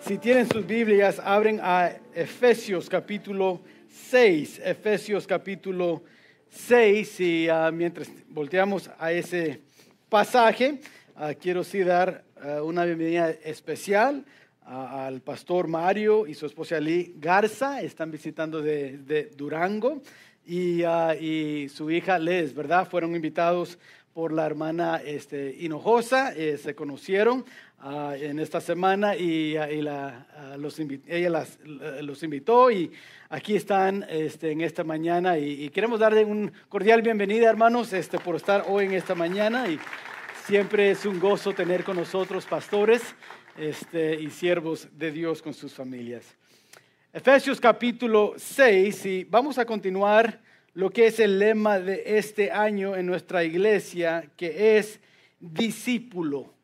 Si tienen sus Biblias, abren a Efesios capítulo 6. Efesios capítulo 6. Y uh, mientras volteamos a ese pasaje, uh, quiero sí dar uh, una bienvenida especial al pastor Mario y su esposa Lee Garza. Están visitando de, Durango. Y, y, su hija Les, ¿verdad? Fueron invitados por la hermana este, Hinojosa, eh, se conocieron uh, en esta semana y, uh, los ella los invitó y aquí están este, en esta mañana y, y, queremos darle un cordial bienvenida hermanos este, por estar hoy en esta mañana y siempre es un gozo tener con nosotros pastores este, y siervos de Dios con sus familias. Efesios capítulo 6 y vamos a continuar lo que es el lema de este año en nuestra iglesia, que es discípulo.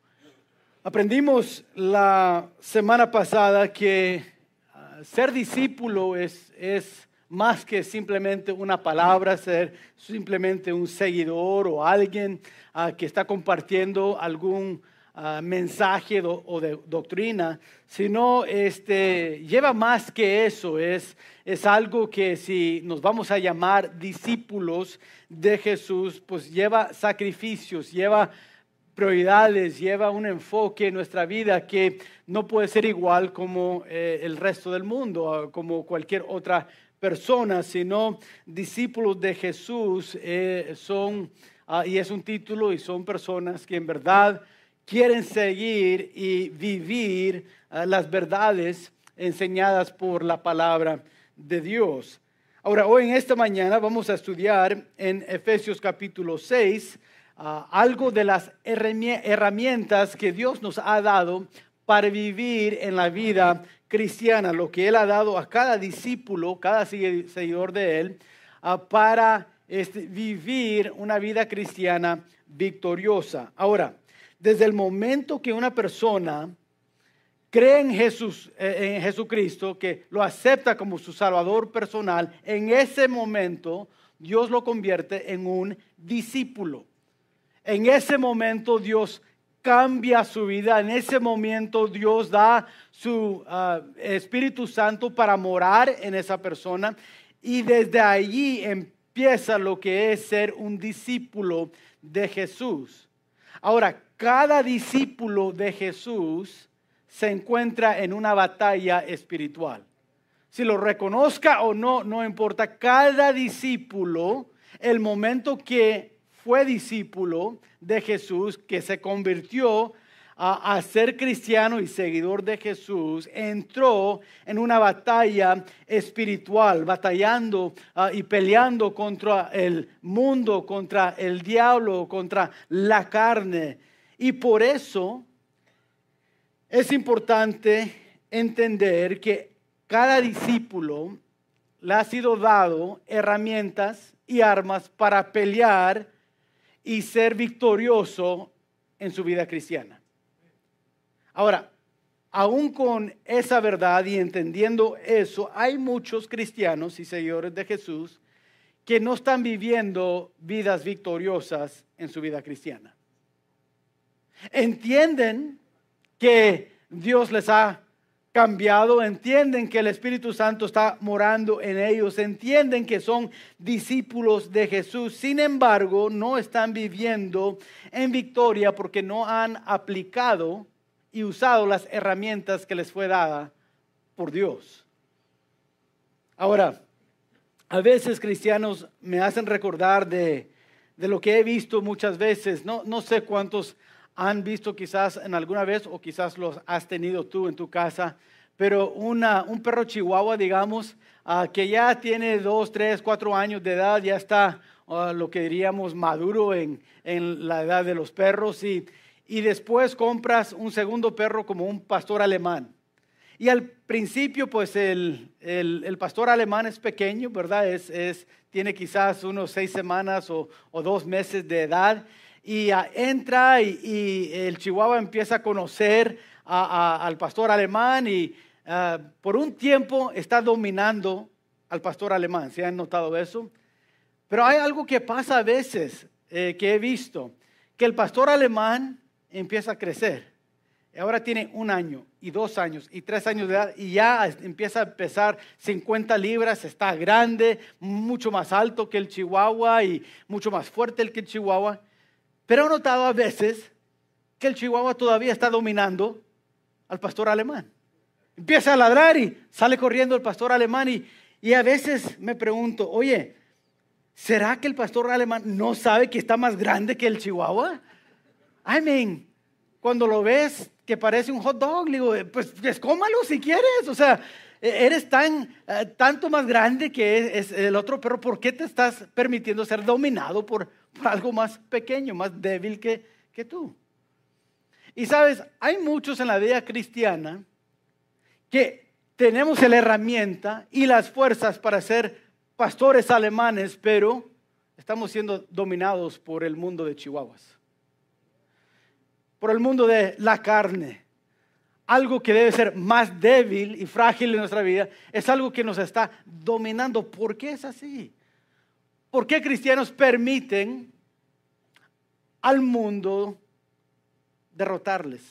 Aprendimos la semana pasada que uh, ser discípulo es, es más que simplemente una palabra, ser simplemente un seguidor o alguien uh, que está compartiendo algún uh, mensaje o de doctrina, sino este, lleva más que eso, es, es algo que si nos vamos a llamar discípulos de Jesús, pues lleva sacrificios, lleva prioridades, lleva un enfoque en nuestra vida que no puede ser igual como eh, el resto del mundo, como cualquier otra persona, sino discípulos de Jesús eh, son, uh, y es un título, y son personas que en verdad quieren seguir y vivir uh, las verdades enseñadas por la palabra de Dios. Ahora, hoy en esta mañana vamos a estudiar en Efesios capítulo 6, uh, algo de las herramientas que Dios nos ha dado para vivir en la vida cristiana, lo que Él ha dado a cada discípulo, cada seguidor de Él, uh, para este, vivir una vida cristiana victoriosa. Ahora, desde el momento que una persona cree en Jesús, eh, en Jesucristo, que lo acepta como su Salvador personal, en ese momento Dios lo convierte en un discípulo. En ese momento Dios cambia su vida. En ese momento Dios da su uh, Espíritu Santo para morar en esa persona. Y desde allí empieza lo que es ser un discípulo de Jesús. Ahora, cada discípulo de Jesús se encuentra en una batalla espiritual. Si lo reconozca o no, no importa. Cada discípulo, el momento que fue discípulo de Jesús, que se convirtió a, ser cristiano y seguidor de Jesús, entró en una batalla espiritual, batallando uh, y peleando contra el mundo, contra el diablo, contra la carne. Y por eso es importante entender que cada discípulo le ha sido dado herramientas y armas para pelear y ser victorioso en su vida cristiana. Ahora, aún con esa verdad y entendiendo eso, hay muchos cristianos y seguidores de Jesús que no están viviendo vidas victoriosas en su vida cristiana. Entienden que Dios les ha cambiado, entienden que el Espíritu Santo está morando en ellos, entienden que son discípulos de Jesús. Sin embargo, no están viviendo en victoria porque no han aplicado y usado las herramientas que les fue dada por Dios. Ahora, a veces cristianos me hacen recordar de, de lo que he visto muchas veces, no, no sé cuántos han visto quizás en alguna vez o quizás los has tenido tú en tu casa, pero una, un perro chihuahua, digamos, uh, que ya tiene dos, tres, cuatro años de edad, ya está uh, lo que diríamos maduro en, en, la edad de los perros y, y después compras un segundo perro como un pastor alemán. Y al principio, pues el, el, el, pastor alemán es pequeño, ¿verdad? Es, es, tiene quizás unos seis semanas o, o dos meses de edad y uh, entra y, el chihuahua empieza a conocer al pastor alemán y uh, por un tiempo está dominando al pastor alemán. ¿Se han notado eso? Pero hay algo que pasa a veces eh, que he visto, que el pastor alemán empieza a crecer, ahora tiene un año y dos años y tres años de edad y ya empieza a pesar 50 libras, está grande, mucho más alto que el chihuahua y mucho más fuerte que el chihuahua. Pero he notado a veces que el chihuahua todavía está dominando al pastor alemán. Empieza a ladrar y sale corriendo el pastor alemán y, y a veces me pregunto, oye, ¿será que el pastor alemán no sabe que está más grande que el chihuahua? I mean, cuando lo ves que parece un hot dog, digo, pues, pues cómalo si quieres. O sea, eres tan, eh, tanto más grande que es, el otro, pero ¿por qué te estás permitiendo ser dominado por, algo más pequeño, más débil que, que tú? Y sabes, hay muchos en la vida cristiana que tenemos la herramienta y las fuerzas para ser pastores alemanes, pero estamos siendo dominados por el mundo de Chihuahuas por el mundo de la carne. Algo que debe ser más débil y frágil en nuestra vida es algo que nos está dominando. ¿Por qué es así? ¿Por qué cristianos permiten al mundo derrotarles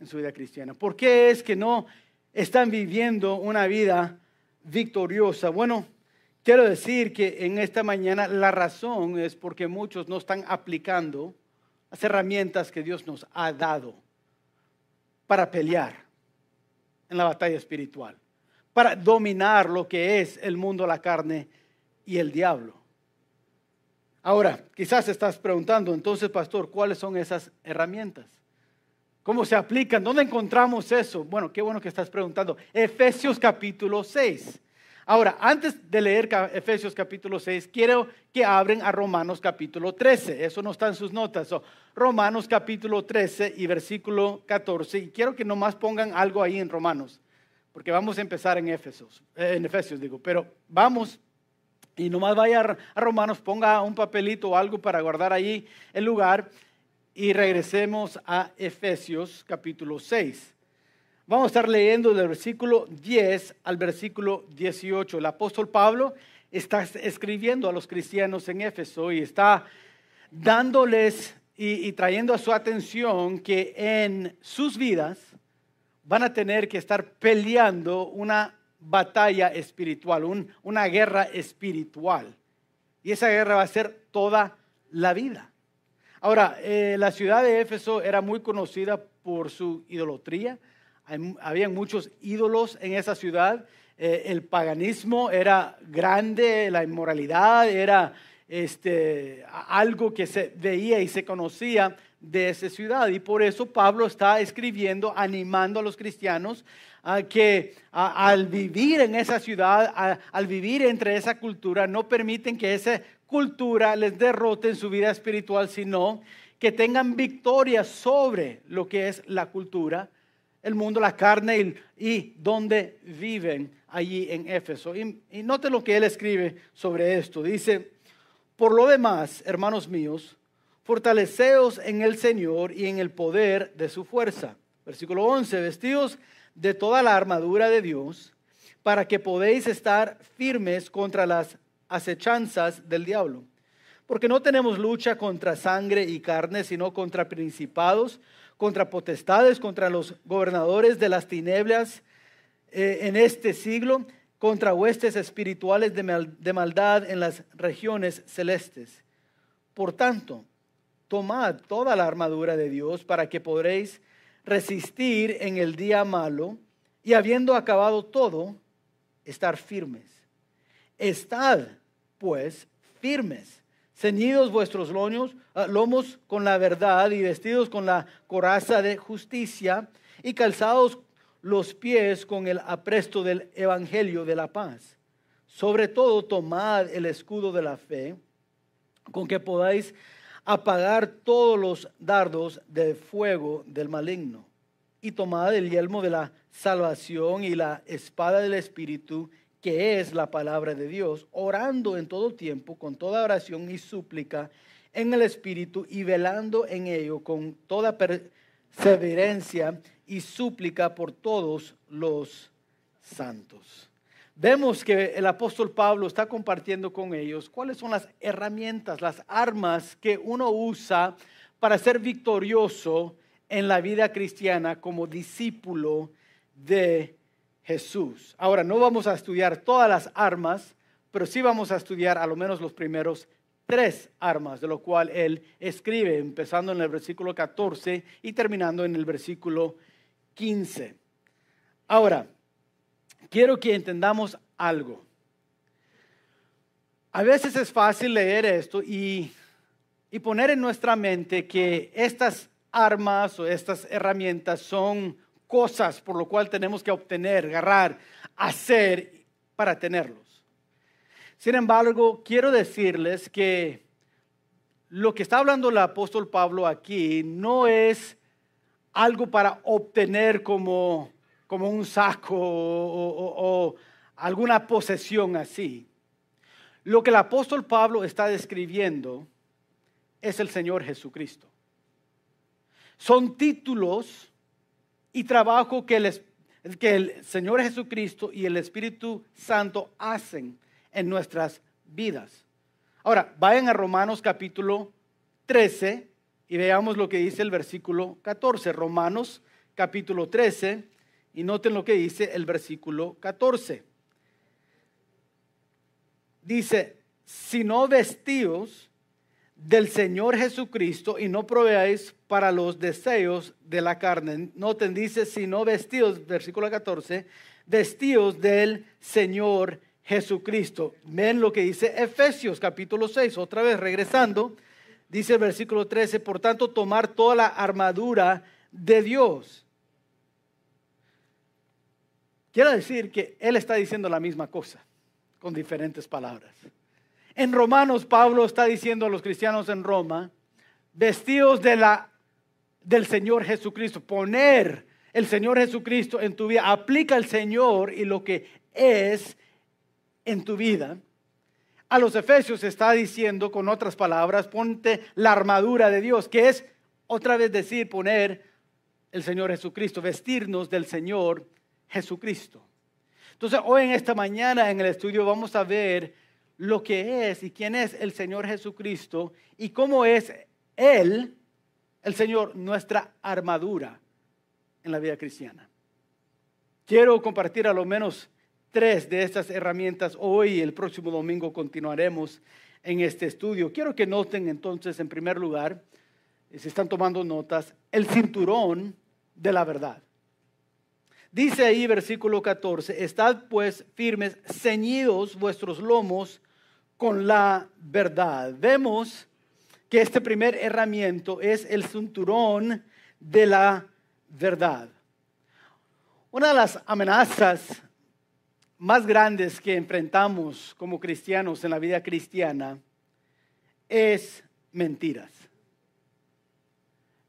en su vida cristiana? ¿Por qué es que no están viviendo una vida victoriosa? Bueno, quiero decir que en esta mañana la razón es porque muchos no están aplicando las herramientas que Dios nos ha dado para pelear en la batalla espiritual, para dominar lo que es el mundo, la carne y el diablo. Ahora, quizás estás preguntando, entonces, pastor, ¿cuáles son esas herramientas? ¿Cómo se aplican? ¿Dónde encontramos eso? Bueno, qué bueno que estás preguntando. Efesios capítulo 6. Ahora, antes de leer Efesios capítulo 6, quiero que abren a Romanos capítulo 13. Eso no está en sus notas. Romanos capítulo 13 y versículo 14. Y quiero que nomás pongan algo ahí en Romanos, porque vamos a empezar en Efesios, eh, en Efesios digo, pero vamos y nomás vaya a Romanos, ponga un papelito o algo para guardar ahí el lugar y regresemos a Efesios capítulo 6. Vamos a estar leyendo del versículo 10 al versículo 18. El apóstol Pablo está escribiendo a los cristianos en Éfeso y está dándoles y, trayendo a su atención que en sus vidas van a tener que estar peleando una batalla espiritual, una guerra espiritual. Y esa guerra va a ser toda la vida. Ahora, eh, la ciudad de Éfeso era muy conocida por su idolatría había muchos ídolos en esa ciudad. Eh, el paganismo era grande, la inmoralidad era este, algo que se veía y se conocía de esa ciudad. Y por eso Pablo está escribiendo, animando a los cristianos a que al vivir en esa ciudad, al vivir entre esa cultura, no permiten que esa cultura les derrote en su vida espiritual, sino que tengan victoria sobre lo que es la cultura el mundo, la carne y, donde viven allí en Éfeso. Y, y note lo que él escribe sobre esto. Dice, por lo demás, hermanos míos, fortaleceos en el Señor y en el poder de su fuerza. Versículo 11, vestidos de toda la armadura de Dios, para que podéis estar firmes contra las acechanzas del diablo. Porque no tenemos lucha contra sangre y carne, sino contra principados, contra potestades, contra los gobernadores de las tinieblas eh, en este siglo, contra huestes espirituales de, maldad en las regiones celestes. Por tanto, tomad toda la armadura de Dios para que podréis resistir en el día malo y habiendo acabado todo, estar firmes. Estad, pues, firmes ceñidos vuestros lomos, ah, lomos con la verdad y vestidos con la coraza de justicia y calzados los pies con el apresto del evangelio de la paz. Sobre todo tomad el escudo de la fe con que podáis apagar todos los dardos de fuego del maligno. Y tomad el yelmo de la salvación y la espada del Espíritu, que es la palabra de Dios, orando en todo tiempo, con toda oración y súplica en el Espíritu y velando en ello con toda perseverancia y súplica por todos los santos. Vemos que el apóstol Pablo está compartiendo con ellos cuáles son las herramientas, las armas que uno usa para ser victorioso en la vida cristiana como discípulo de Jesús. Ahora, no vamos a estudiar todas las armas, pero sí vamos a estudiar a lo menos los primeros tres armas, de lo cual él escribe, empezando en el versículo 14 y terminando en el versículo 15. Ahora, quiero que entendamos algo. A veces es fácil leer esto y, y poner en nuestra mente que estas armas o estas herramientas son cosas por lo cual tenemos que obtener, agarrar, hacer para tenerlos. Sin embargo, quiero decirles que lo que está hablando el apóstol Pablo aquí no es algo para obtener como, como un saco o alguna posesión así. Lo que el apóstol Pablo está describiendo es el Señor Jesucristo. Son títulos y trabajo que el, que el Señor Jesucristo y el Espíritu Santo hacen en nuestras vidas. Ahora, vayan a Romanos capítulo 13 y veamos lo que dice el versículo 14. Romanos capítulo 13 y noten lo que dice el versículo 14. Dice, si no vestidos del Señor Jesucristo y no proveáis para los deseos de la carne. Noten, dice, sino vestidos, versículo 14, vestidos del Señor Jesucristo. Ven lo que dice Efesios capítulo 6, otra vez regresando, dice el versículo 13, por tanto, tomar toda la armadura de Dios. Quiero decir que Él está diciendo la misma cosa, con diferentes palabras. En Romanos, Pablo está diciendo a los cristianos en Roma, vestidos de la, del Señor Jesucristo, poner el Señor Jesucristo en tu vida, aplica el Señor y lo que es en tu vida. A los Efesios está diciendo, con otras palabras, ponte la armadura de Dios, que es otra vez decir poner el Señor Jesucristo, vestirnos del Señor Jesucristo. Entonces, hoy en esta mañana en el estudio vamos a ver lo que es y quién es el Señor Jesucristo y cómo es Él, el Señor, nuestra armadura en la vida cristiana. Quiero compartir a lo menos tres de estas herramientas hoy y el próximo domingo continuaremos en este estudio. Quiero que noten entonces, en primer lugar, si están tomando notas, el cinturón de la verdad. Dice ahí versículo 14, estad pues firmes, ceñidos vuestros lomos con la verdad. Vemos que este primer herramienta es el cinturón de la verdad. Una de las amenazas más grandes que enfrentamos como cristianos en la vida cristiana es mentiras.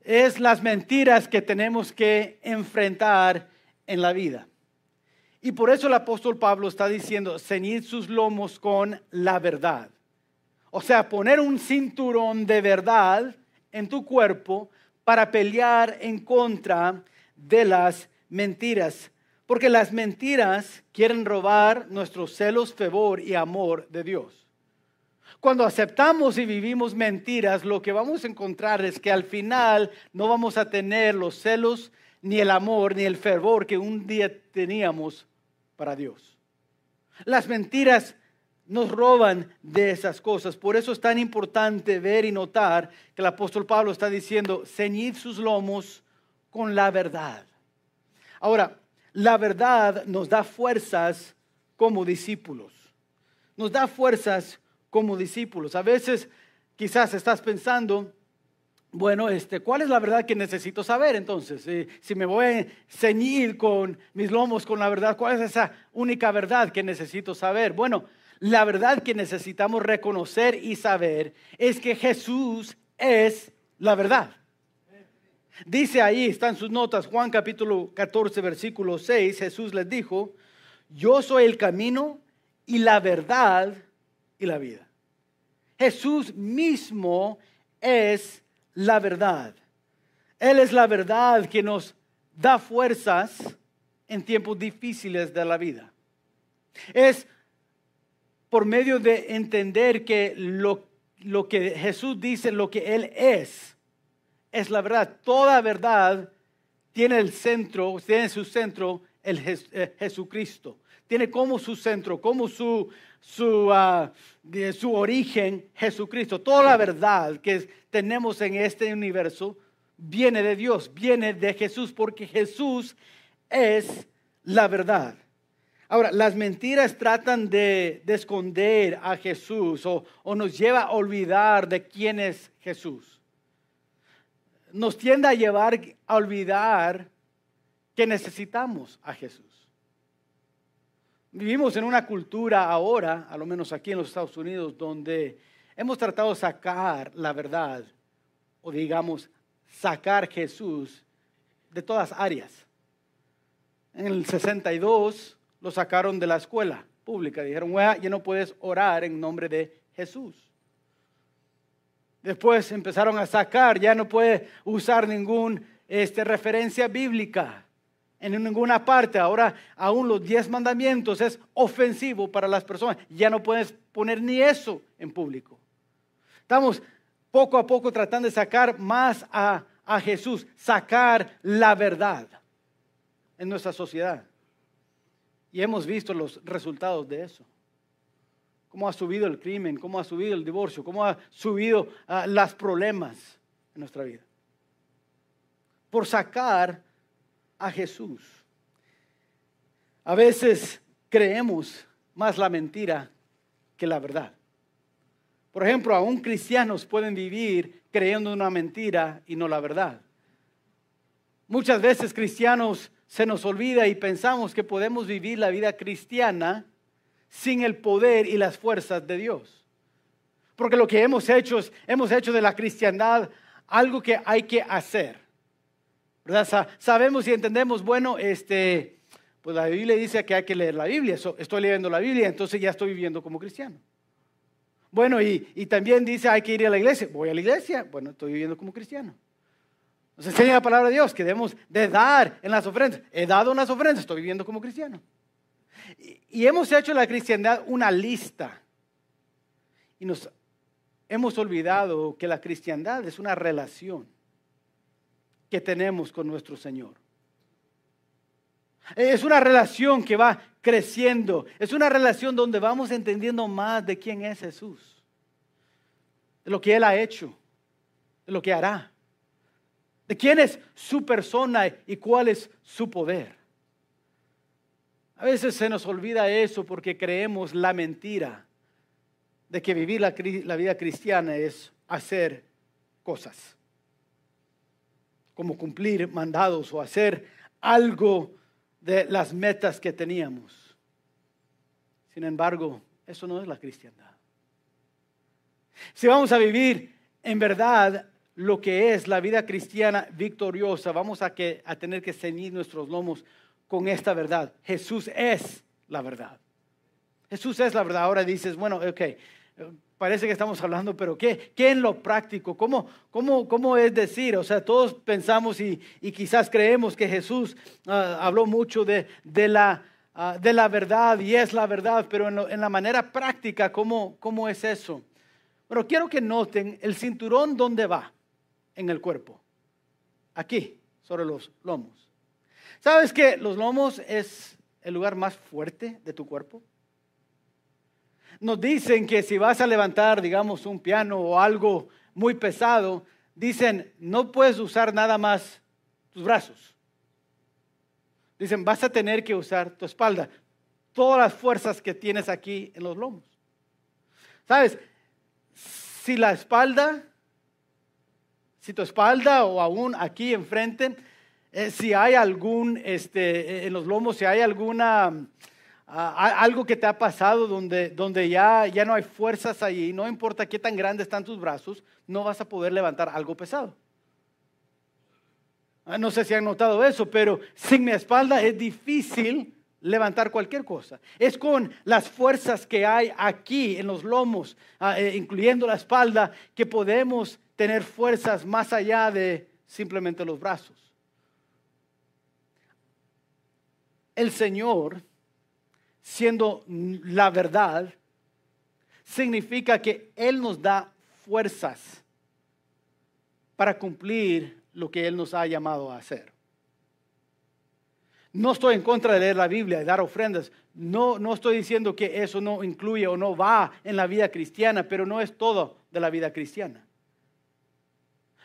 Es las mentiras que tenemos que enfrentar en la vida. Y por eso el apóstol Pablo está diciendo, ceñid sus lomos con la verdad. O sea, poner un cinturón de verdad en tu cuerpo para pelear en contra de las mentiras. Porque las mentiras quieren robar nuestros celos, favor y amor de Dios. Cuando aceptamos y vivimos mentiras, lo que vamos a encontrar es que al final no vamos a tener los celos, ni el amor, ni el fervor que un día teníamos para Dios. Las mentiras nos roban de esas cosas. Por eso es tan importante ver y notar que el apóstol Pablo está diciendo, ceñid sus lomos con la verdad. Ahora, la verdad nos da fuerzas como discípulos. Nos da fuerzas como discípulos. A veces quizás estás pensando, bueno, este, ¿cuál es la verdad que necesito saber entonces? si me voy a ceñir con mis lomos con la verdad, ¿cuál es esa única verdad que necesito saber? Bueno, la verdad que necesitamos reconocer y saber es que Jesús es la verdad. Dice ahí, están sus notas, Juan capítulo 14, versículo 6, Jesús les dijo, yo soy el camino y la verdad y la vida. Jesús mismo es la verdad. Él es la verdad que nos da fuerzas en tiempos difíciles de la vida. Es por medio de entender que lo, lo que Jesús dice, lo que Él es, es la verdad. Toda verdad tiene el centro, tiene su centro el eh, Jesucristo. Tiene como su centro, como su, su, ah, su origen Jesucristo. Toda la verdad que tenemos en este universo viene de Dios, viene de Jesús, porque Jesús es la verdad. Ahora, las mentiras tratan de, esconder a Jesús o, o, nos lleva a olvidar de quién es Jesús. Nos tiende a llevar a olvidar que necesitamos a Jesús. Vivimos en una cultura ahora, a lo menos aquí en los Estados Unidos, donde hemos tratado de sacar la verdad o digamos sacar Jesús de todas áreas. En el 62 lo sacaron de la escuela pública. Dijeron, ya no puedes orar en nombre de Jesús. Después empezaron a sacar, ya no puede usar ninguna este, referencia bíblica en ninguna parte. Ahora, aún los diez mandamientos es ofensivo para las personas. Ya no puedes poner ni eso en público. Estamos poco a poco tratando de sacar más a, a Jesús, sacar la verdad en nuestra sociedad. Y hemos visto los resultados de eso. Cómo ha subido el crimen, cómo ha subido el divorcio, cómo ha subido uh, los problemas en nuestra vida. Por sacar a Jesús. A veces creemos más la mentira que la verdad. Por ejemplo, aún cristianos pueden vivir creyendo una mentira y no la verdad. Muchas veces cristianos se nos olvida y pensamos que podemos vivir la vida cristiana sin el poder y las fuerzas de Dios. Porque lo que hemos hecho es, hemos hecho de la cristiandad algo que hay que hacer. Sabemos y entendemos, bueno, este, pues la Biblia dice que hay que leer la Biblia. Estoy leyendo la Biblia, entonces ya estoy viviendo como cristiano. Bueno, y, y también dice hay que ir a la iglesia. Voy a la iglesia, bueno, estoy viviendo como cristiano. Nos enseña la palabra de Dios que debemos de dar en las ofrendas. He dado unas ofrendas, estoy viviendo como cristiano. Y, hemos hecho la cristiandad una lista. Y nos hemos olvidado que la cristiandad es una relación que tenemos con nuestro Señor. Es una relación que va creciendo. Es una relación donde vamos entendiendo más de quién es Jesús. De lo que Él ha hecho. De lo que hará de quién es su persona y cuál es su poder. A veces se nos olvida eso porque creemos la mentira de que vivir la, vida cristiana es hacer cosas, como cumplir mandados o hacer algo de las metas que teníamos. Sin embargo, eso no es la cristiandad. Si vamos a vivir en verdad lo que es la vida cristiana victoriosa, vamos a, que, a tener que ceñir nuestros lomos con esta verdad. Jesús es la verdad. Jesús es la verdad. Ahora dices, bueno, ok, parece que estamos hablando, pero ¿qué, qué en lo práctico? ¿Cómo, cómo, cómo es decir? O sea, todos pensamos y, y quizás creemos que Jesús ah, habló mucho de, de la, ah, de la verdad y es la verdad, pero en, la manera práctica, ¿cómo, ¿cómo es eso? Bueno, quiero que noten el cinturón dónde va en el cuerpo. Aquí, sobre los lomos. ¿Sabes que los lomos es el lugar más fuerte de tu cuerpo? Nos dicen que si vas a levantar, digamos, un piano o algo muy pesado, dicen, no puedes usar nada más tus brazos. Dicen, vas a tener que usar tu espalda, todas las fuerzas que tienes aquí en los lomos. ¿Sabes? Si la espalda si tu espalda o aún aquí enfrente, eh, si hay algún, este, en los lomos, si hay alguna, ah, algo que te ha pasado donde, donde ya, ya no hay fuerzas allí, no importa qué tan grandes están tus brazos, no vas a poder levantar algo pesado. Ah, no sé si han notado eso, pero sin mi espalda es difícil levantar cualquier cosa. Es con las fuerzas que hay aquí en los lomos, ah, eh, incluyendo la espalda, que podemos tener fuerzas más allá de simplemente los brazos. El Señor, siendo la verdad, significa que Él nos da fuerzas para cumplir lo que Él nos ha llamado a hacer. No estoy en contra de leer la Biblia y dar ofrendas. No, no estoy diciendo que eso no incluye o no va en la vida cristiana, pero no es todo de la vida cristiana.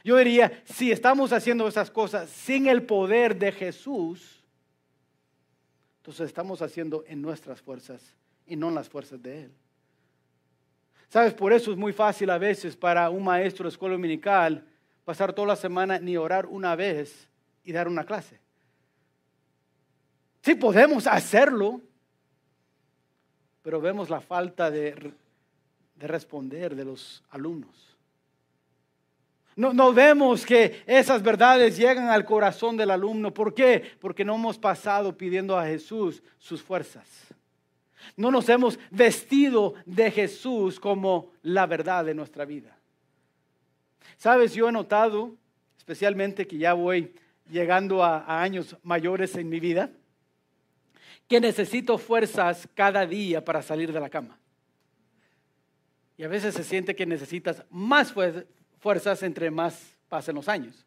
Yo diría, si estamos haciendo esas cosas sin el poder de Jesús, entonces estamos haciendo en nuestras fuerzas y no en las fuerzas de Él. Sabes, por eso es muy fácil a veces para un maestro de escuela dominical pasar toda la semana ni orar una vez y dar una clase. Sí podemos hacerlo, pero vemos la falta de, de responder de los alumnos. No, no, vemos que esas verdades llegan al corazón del alumno. ¿Por qué? Porque no hemos pasado pidiendo a Jesús sus fuerzas. No nos hemos vestido de Jesús como la verdad de nuestra vida. Sabes, yo he notado, especialmente que ya voy llegando a, años mayores en mi vida, que necesito fuerzas cada día para salir de la cama. Y a veces se siente que necesitas más fuerzas entre más pasen los años.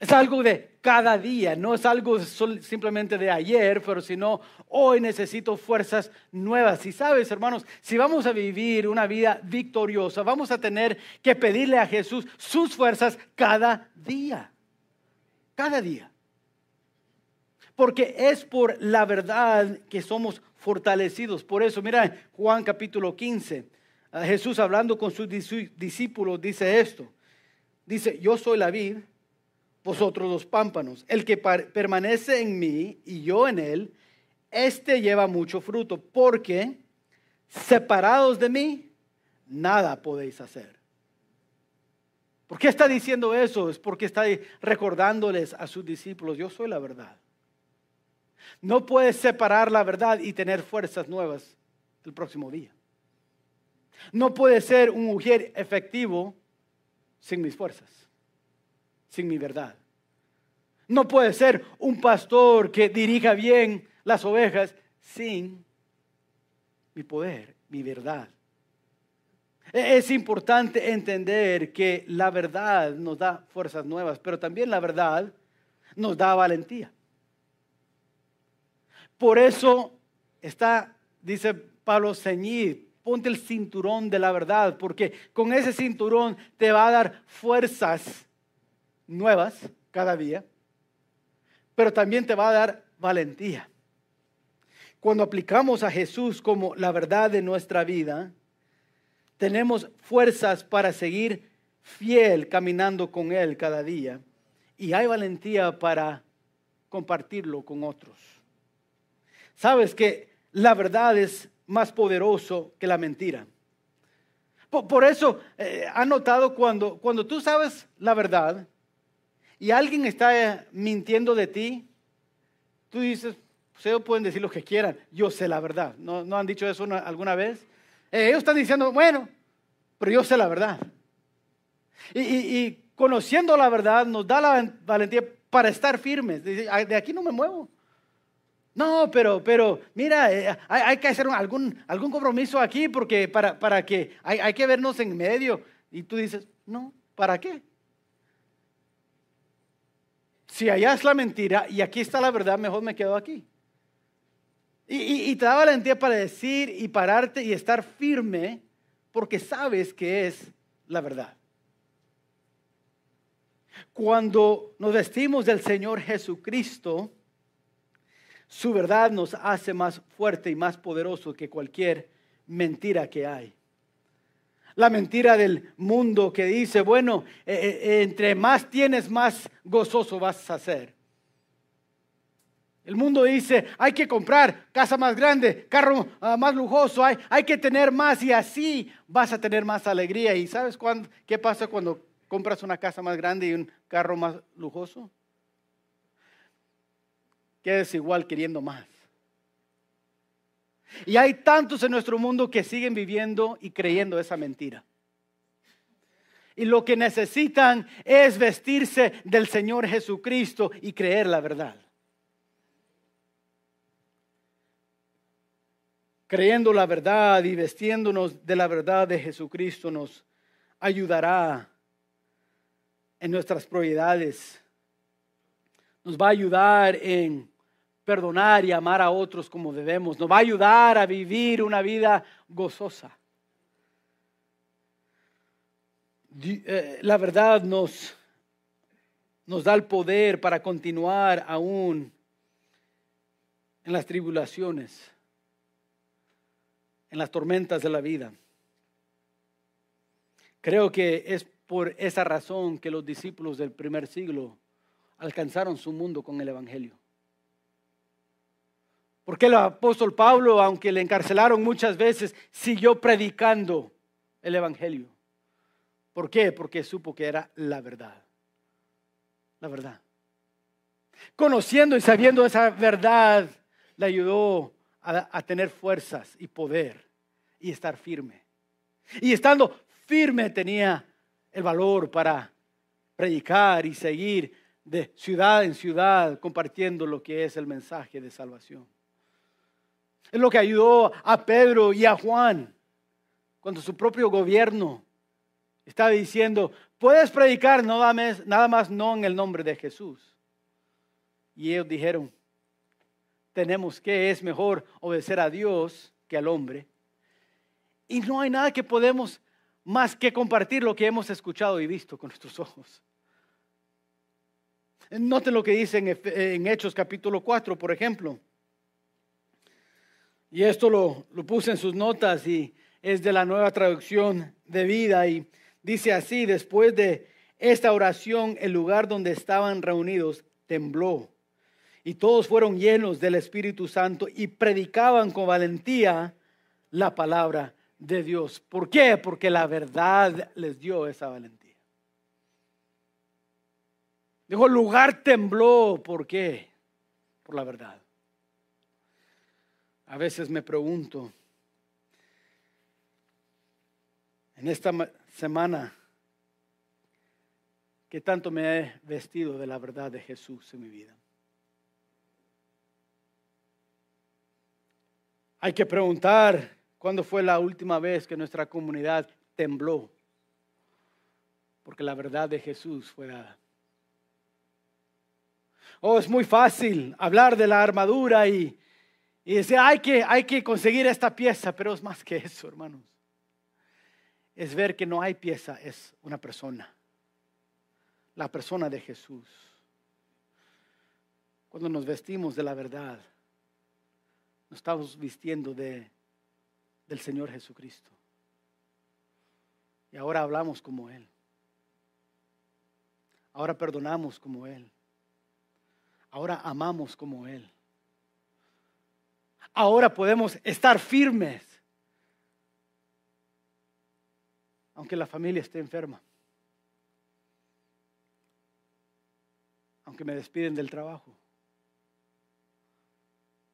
Es algo de cada día, no es algo simplemente de ayer, pero sino hoy necesito fuerzas nuevas. Y sabes, hermanos, si vamos a vivir una vida victoriosa, vamos a tener que pedirle a Jesús sus fuerzas cada día. Cada día. Porque es por la verdad que somos fortalecidos. Por eso, mira, Juan capítulo 15, Jesús hablando con sus discípulos dice esto. Dice, yo soy la vid vosotros los pámpanos. El que permanece en mí y yo en él, este lleva mucho fruto, porque separados de mí, nada podéis hacer. ¿Por qué está diciendo eso? Es porque está recordándoles a sus discípulos, yo soy la verdad. No puedes separar la verdad y tener fuerzas nuevas el próximo día. No puede ser un mujer efectivo sin mis fuerzas sin mi verdad. No puede ser un pastor que dirija bien las ovejas sin mi poder, mi verdad. E-, es importante entender que la verdad nos da fuerzas nuevas, pero también la verdad nos da valentía. Por eso está, dice Pablo, ceñid, ponte el cinturón de la verdad, porque con ese cinturón te va a dar fuerzas nuevas cada día, pero también te va a dar valentía. Cuando aplicamos a Jesús como la verdad de nuestra vida, tenemos fuerzas para seguir fiel caminando con Él cada día y hay valentía para compartirlo con otros. Sabes que la verdad es más poderoso que la mentira. Por, eso, eh, ha notado cuando, cuando tú sabes la verdad, y alguien está mintiendo de ti, tú dices, ellos pueden decir lo que quieran, yo sé la verdad. ¿No, han dicho eso alguna vez? Eh, ellos están diciendo, bueno, pero yo sé la verdad. Y, conociendo la verdad nos da la valentía para estar firmes. De aquí no me muevo. No, pero, pero, mira, eh, hay, que hacer algún, algún compromiso aquí porque para, para que hay, hay que vernos en medio. Y tú dices, no, ¿para qué? Si allá es la mentira y aquí está la verdad, mejor me quedo aquí. Y, te da valentía para decir y pararte y estar firme porque sabes que es la verdad. Cuando nos vestimos del Señor Jesucristo, su verdad nos hace más fuerte y más poderoso que cualquier mentira que hay. La mentira del mundo que dice, bueno, eh, eh, entre más tienes, más gozoso vas a ser. El mundo dice, hay que comprar casa más grande, carro ah, más lujoso, hay, hay, que tener más y así vas a tener más alegría. ¿Y sabes cuándo, qué pasa cuando compras una casa más grande y un carro más lujoso? Quedes igual queriendo más. Y hay tantos en nuestro mundo que siguen viviendo y creyendo esa mentira. Y lo que necesitan es vestirse del Señor Jesucristo y creer la verdad. Creyendo la verdad y vestiéndonos de la verdad de Jesucristo nos ayudará en nuestras prioridades. Nos va a ayudar en perdonar y amar a otros como debemos. Nos va a ayudar a vivir una vida gozosa. Eh, la verdad nos, nos da el poder para continuar aún en las tribulaciones, en las tormentas de la vida. Creo que es por esa razón que los discípulos del primer siglo alcanzaron su mundo con el Evangelio. Porque el apóstol Pablo, aunque le encarcelaron muchas veces, siguió predicando el Evangelio. ¿Por qué? Porque supo que era la verdad. La verdad. Conociendo y sabiendo esa verdad, le ayudó a, tener fuerzas y poder y estar firme. Y estando firme tenía el valor para predicar y seguir de ciudad en ciudad compartiendo lo que es el mensaje de salvación. Es lo que ayudó a Pedro y a Juan cuando su propio gobierno estaba diciendo, puedes predicar nada más, nada más no en el nombre de Jesús. Y ellos dijeron, tenemos que es mejor obedecer a Dios que al hombre. Y no hay nada que podemos más que compartir lo que hemos escuchado y visto con nuestros ojos. Noten lo que dice en, Hechos capítulo 4, por ejemplo. Y esto lo, lo puse en sus notas y es de la nueva traducción de vida y dice así, después de esta oración, el lugar donde estaban reunidos tembló y todos fueron llenos del Espíritu Santo y predicaban con valentía la palabra de Dios. ¿Por qué? Porque la verdad les dio esa valentía. Dijo, el lugar tembló. ¿Por qué? Por la verdad. A veces me pregunto, en esta semana, ¿qué tanto me he vestido de la verdad de Jesús en mi vida? Hay que preguntar cuándo fue la última vez que nuestra comunidad tembló, porque la verdad de Jesús fue dada. Oh, es muy fácil hablar de la armadura y, y decir, hay que, hay que conseguir esta pieza, pero es más que eso, hermanos. Es ver que no hay pieza, es una persona. La persona de Jesús. Cuando nos vestimos de la verdad, nos estamos vistiendo de, del Señor Jesucristo. Y ahora hablamos como Él. Ahora perdonamos como Él. Ahora amamos como Él ahora podemos estar firmes, aunque la familia esté enferma, aunque me despiden del trabajo,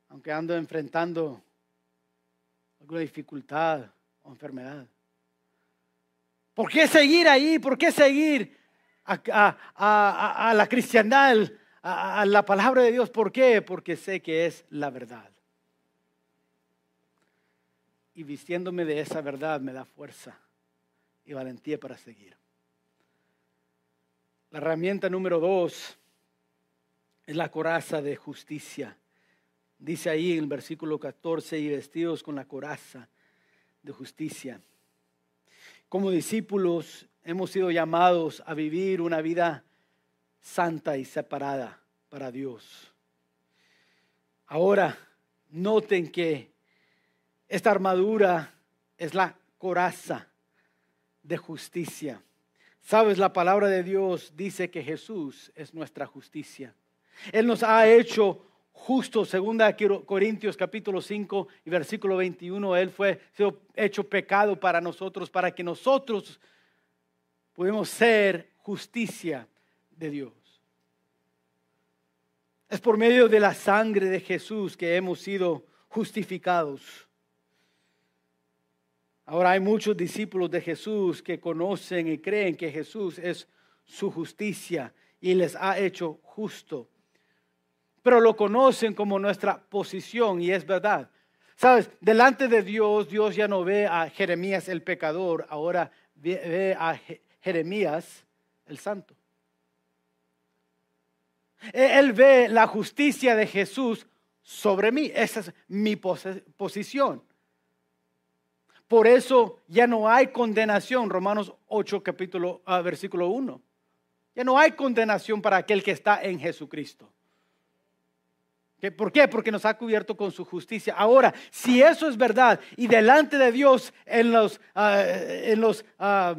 aunque ando enfrentando alguna dificultad o enfermedad. ¿Por qué seguir ahí? ¿Por qué seguir a, la cristiandad, a la palabra de Dios? ¿Por qué? Porque sé que es la verdad y vistiéndome de esa verdad me da fuerza y valentía para seguir. La herramienta número dos es la coraza de justicia. Dice ahí en el versículo 14, y vestidos con la coraza de justicia. Como discípulos hemos sido llamados a vivir una vida santa y separada para Dios. Ahora, noten que esta armadura es la coraza de justicia. Sabes, la palabra de Dios dice que Jesús es nuestra justicia. Él nos ha hecho justos, segunda Corintios capítulo 5 y versículo 21, Él fue hecho pecado para nosotros, para que nosotros podamos ser justicia de Dios. Es por medio de la sangre de Jesús que hemos sido justificados. Ahora hay muchos discípulos de Jesús que conocen y creen que Jesús es su justicia y les ha hecho justo. Pero lo conocen como nuestra posición y es verdad. Sabes, delante de Dios, Dios ya no ve a Jeremías el pecador, ahora ve a Jeremías el santo. E, él ve la justicia de Jesús sobre mí. Esa es mi posición. Por eso ya no hay condenación, Romanos 8, capítulo, ah, versículo 1. Ya no hay condenación para aquel que está en Jesucristo. ¿Por qué? Porque nos ha cubierto con su justicia. Ahora, si eso es verdad y delante de Dios en los, ah, en los, ah,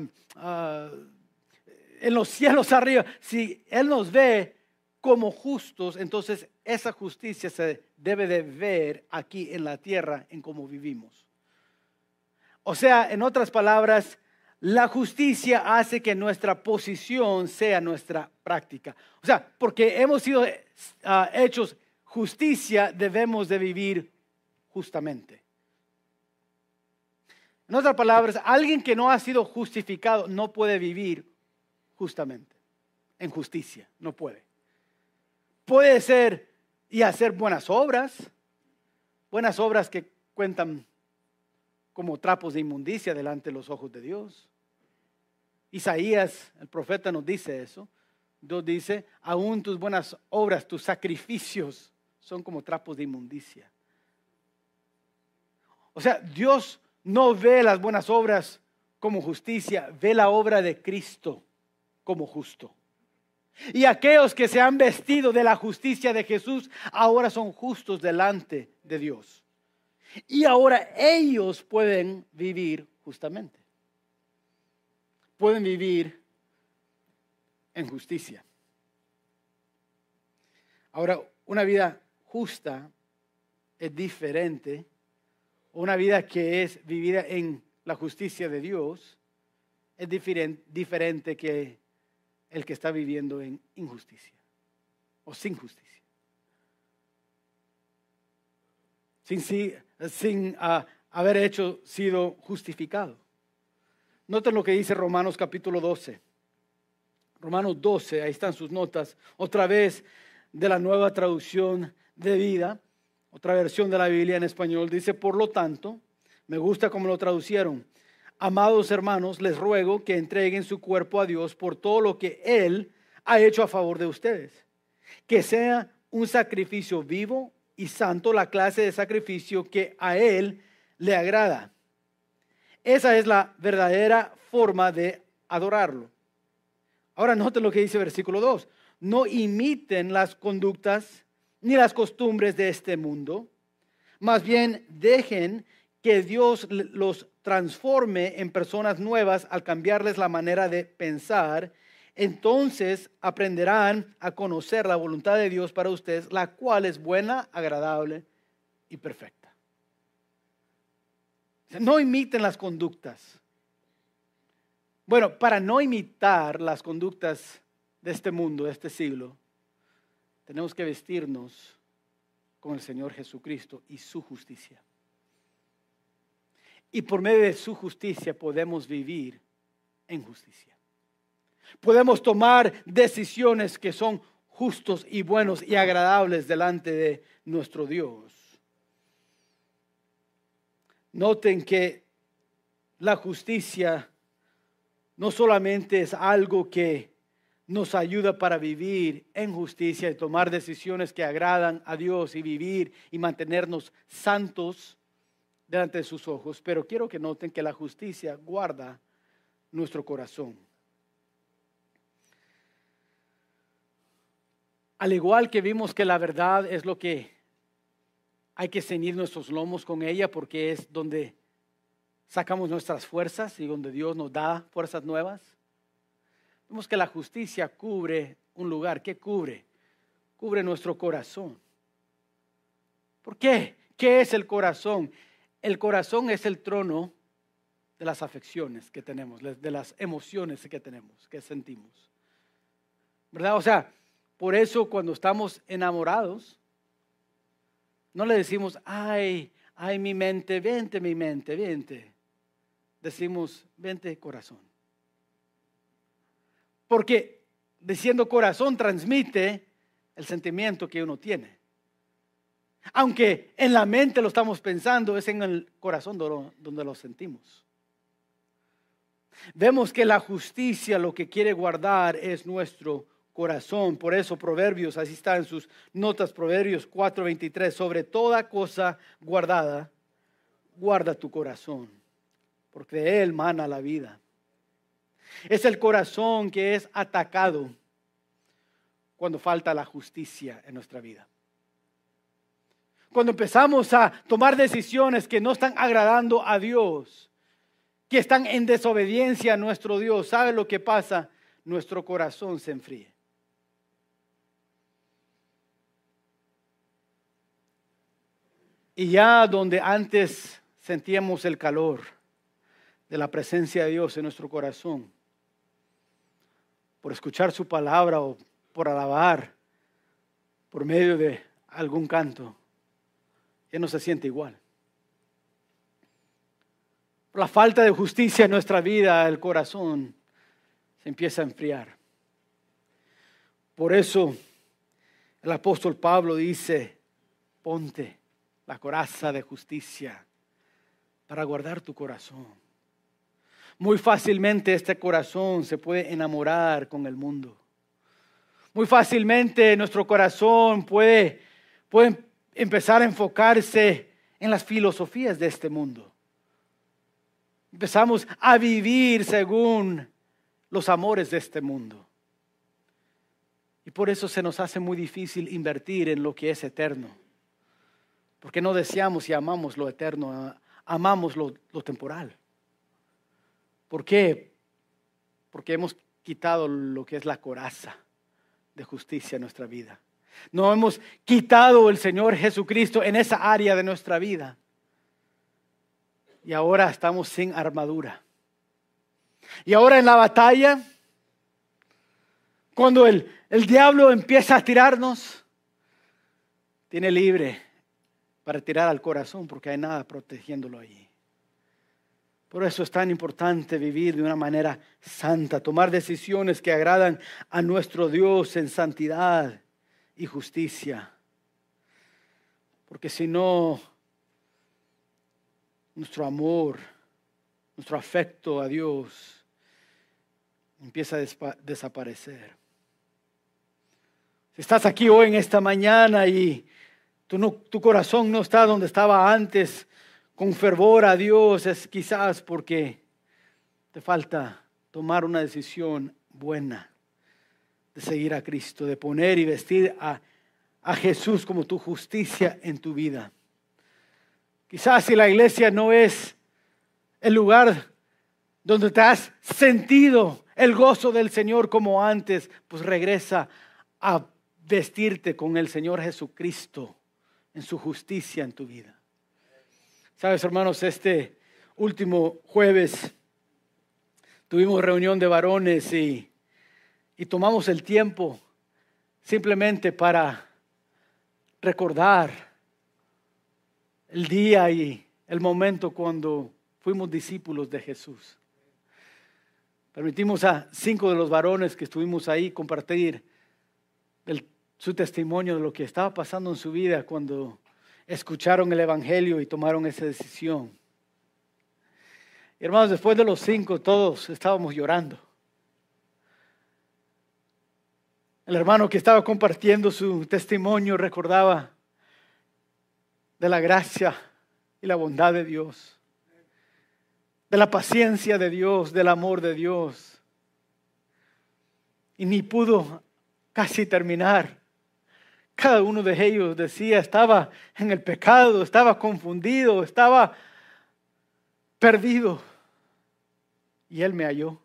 en los cielos arriba, si Él nos ve como justos, entonces esa justicia se debe de ver aquí en la tierra, en cómo vivimos. O sea, en otras palabras, la justicia hace que nuestra posición sea nuestra práctica. O sea, porque hemos sido uh, hechos justicia, debemos de vivir justamente. En otras palabras, alguien que no ha sido justificado no puede vivir justamente, en justicia, no puede. Puede ser y hacer buenas obras, buenas obras que cuentan como trapos de inmundicia delante de los ojos de Dios. Isaías, el profeta, nos dice eso. Dios dice, aún tus buenas obras, tus sacrificios son como trapos de inmundicia. O sea, Dios no ve las buenas obras como justicia, ve la obra de Cristo como justo. Y aquellos que se han vestido de la justicia de Jesús ahora son justos delante de Dios. Y ahora ellos pueden vivir justamente. Pueden vivir en justicia. Ahora, una vida justa es diferente. Una vida que es vivida en la justicia de Dios es diferente, que el que está viviendo en injusticia o sin justicia. Sin, sin ah, haber hecho, sido justificado. Noten lo que dice Romanos capítulo 12. Romanos 12, ahí están sus notas, otra vez de la nueva traducción de vida, otra versión de la Biblia en español, dice, por lo tanto, me gusta cómo lo traducieron, Amados hermanos, les ruego que entreguen su cuerpo a Dios por todo lo que Él ha hecho a favor de ustedes. Que sea un sacrificio vivo y santo, la clase de sacrificio que a Él le agrada. Esa es la verdadera forma de adorarlo. Ahora noten lo que dice versículo 2. No imiten las conductas ni las costumbres de este mundo. Más bien dejen que Dios los transforme en personas nuevas al cambiarles la manera de pensar, entonces aprenderán a conocer la voluntad de Dios para ustedes, la cual es buena, agradable y perfecta. No imiten las conductas. Bueno, para no imitar las conductas de este mundo, de este siglo, tenemos que vestirnos con el Señor Jesucristo y su justicia. Y por medio de su justicia podemos vivir en justicia. Podemos tomar decisiones que son justos y buenos y agradables delante de nuestro Dios. Noten que la justicia no solamente es algo que nos ayuda para vivir en justicia y tomar decisiones que agradan a Dios y vivir y mantenernos santos, delante de sus ojos, pero quiero que noten que la justicia guarda nuestro corazón. Al igual que vimos que la verdad es lo que hay que ceñir nuestros lomos con ella porque es donde sacamos nuestras fuerzas y donde Dios nos da fuerzas nuevas. Vemos que la justicia cubre un lugar. ¿Qué cubre? Cubre nuestro corazón. ¿Por qué? ¿Qué es el corazón? El corazón es el trono de las afecciones que tenemos, de las emociones que tenemos, que sentimos. ¿Verdad? O sea, por eso cuando estamos enamorados, no le decimos, ay, ay, mi mente, vente, mi mente, vente. Decimos, vente, corazón. Porque diciendo corazón transmite el sentimiento que uno tiene. Aunque en la mente lo estamos pensando, es en el corazón donde lo sentimos. Vemos que la justicia lo que quiere guardar es nuestro corazón. Por eso Proverbios, así está en sus notas, Proverbios 4:23, sobre toda cosa guardada, guarda tu corazón, porque de él mana la vida. Es el corazón que es atacado cuando falta la justicia en nuestra vida. Cuando empezamos a tomar decisiones que no están agradando a Dios, que están en desobediencia a nuestro Dios, ¿sabe lo que pasa? Nuestro corazón se enfríe. Y ya donde antes sentíamos el calor de la presencia de Dios en nuestro corazón, por escuchar su palabra o por alabar por medio de algún canto, ya no se siente igual. Por la falta de justicia en nuestra vida, el corazón se empieza a enfriar. Por eso el apóstol Pablo dice, ponte la coraza de justicia para guardar tu corazón. Muy fácilmente este corazón se puede enamorar con el mundo. Muy fácilmente nuestro corazón puede, puede empezar a enfocarse en las filosofías de este mundo. Empezamos a vivir según los amores de este mundo. Y por eso se nos hace muy difícil invertir en lo que es eterno. Porque no deseamos y amamos lo eterno, amamos lo, lo temporal. ¿Por qué? Porque hemos quitado lo que es la coraza de justicia en nuestra vida. No hemos quitado el Señor Jesucristo en esa área de nuestra vida. Y ahora estamos sin armadura. Y ahora en la batalla, cuando el, el diablo empieza a tirarnos, tiene libre para tirar al corazón porque hay nada protegiéndolo allí. Por eso es tan importante vivir de una manera santa, tomar decisiones que agradan a nuestro Dios en santidad y justicia. Porque si no, nuestro amor, nuestro afecto a Dios empieza a desaparecer. Si estás aquí hoy en esta mañana y tu, corazón no está donde estaba antes, con fervor a Dios es quizás porque te falta tomar una decisión buena de seguir a Cristo, de poner y vestir a, a Jesús como tu justicia en tu vida. Quizás si la iglesia no es el lugar donde te has sentido el gozo del Señor como antes, pues regresa a vestirte con el Señor Jesucristo en su justicia en tu vida. Sabes, hermanos, este último jueves tuvimos reunión de varones y, y tomamos el tiempo simplemente para recordar el día y el momento cuando fuimos discípulos de Jesús. Permitimos a cinco de los varones que estuvimos ahí compartir su testimonio de lo que estaba pasando en su vida cuando escucharon el Evangelio y tomaron esa decisión. Hermanos, después de los cinco todos estábamos llorando. El hermano que estaba compartiendo su testimonio recordaba de la gracia y la bondad de Dios, de la paciencia de Dios, del amor de Dios. Y ni pudo casi terminar cada uno de ellos decía, estaba en el pecado, estaba confundido, estaba perdido. Y Él me halló.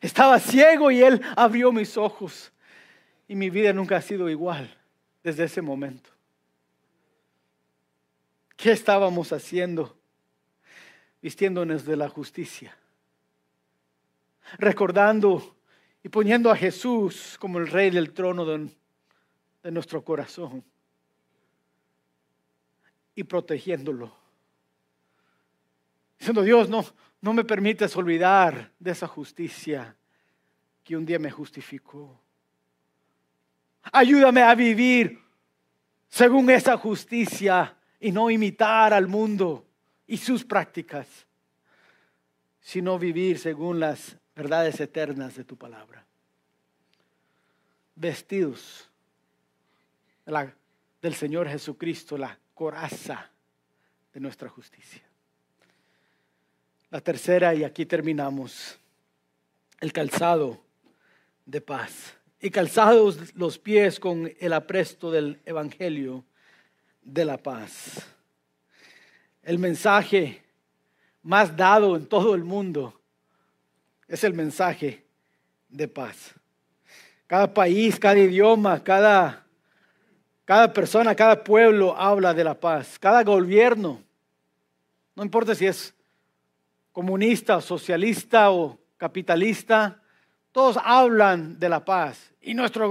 Estaba ciego y Él abrió mis ojos. Y mi vida nunca ha sido igual desde ese momento. ¿Qué estábamos haciendo? Vistiéndonos de la justicia. Recordando y poniendo a Jesús como el rey del trono de de nuestro corazón y protegiéndolo. Diciendo, Dios, no, no me permites olvidar de esa justicia que un día me justificó. Ayúdame a vivir según esa justicia y no imitar al mundo y sus prácticas, sino vivir según las verdades eternas de tu palabra. vestidos del Señor Jesucristo, la coraza de nuestra justicia. La tercera, y aquí terminamos, el calzado de paz. Y calzados los pies con el apresto del Evangelio de la paz. El mensaje más dado en todo el mundo es el mensaje de paz. Cada país, cada idioma, cada, cada persona, cada pueblo habla de la paz. Cada gobierno, no importa si es comunista, socialista o capitalista, todos hablan de la paz. Y nuestro,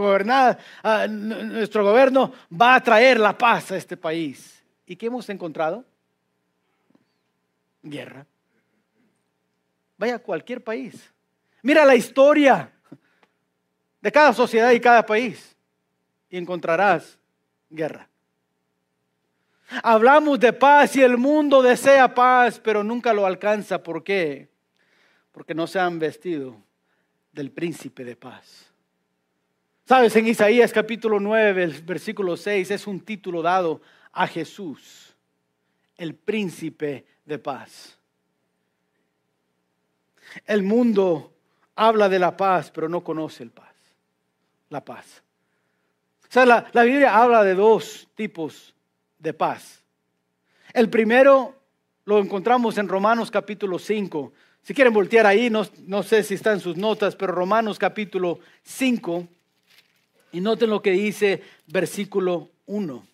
ah, nuestro gobierno va a traer la paz a este país. ¿Y qué hemos encontrado? Guerra. Vaya a cualquier país. Mira la historia de cada sociedad y cada país y encontrarás guerra. Hablamos de paz y el mundo desea paz, pero nunca lo alcanza. ¿Por qué? Porque no se han vestido del príncipe de paz. Sabes, en Isaías capítulo 9, versículo 6, es un título dado a Jesús, el príncipe de paz. El mundo habla de la paz, pero no conoce el paz, la paz. O sea, la, la Biblia habla de dos tipos de paz. El primero lo encontramos en Romanos capítulo 5. Si quieren voltear ahí, no, no sé si está en sus notas, pero Romanos capítulo 5, y noten lo que dice versículo 1.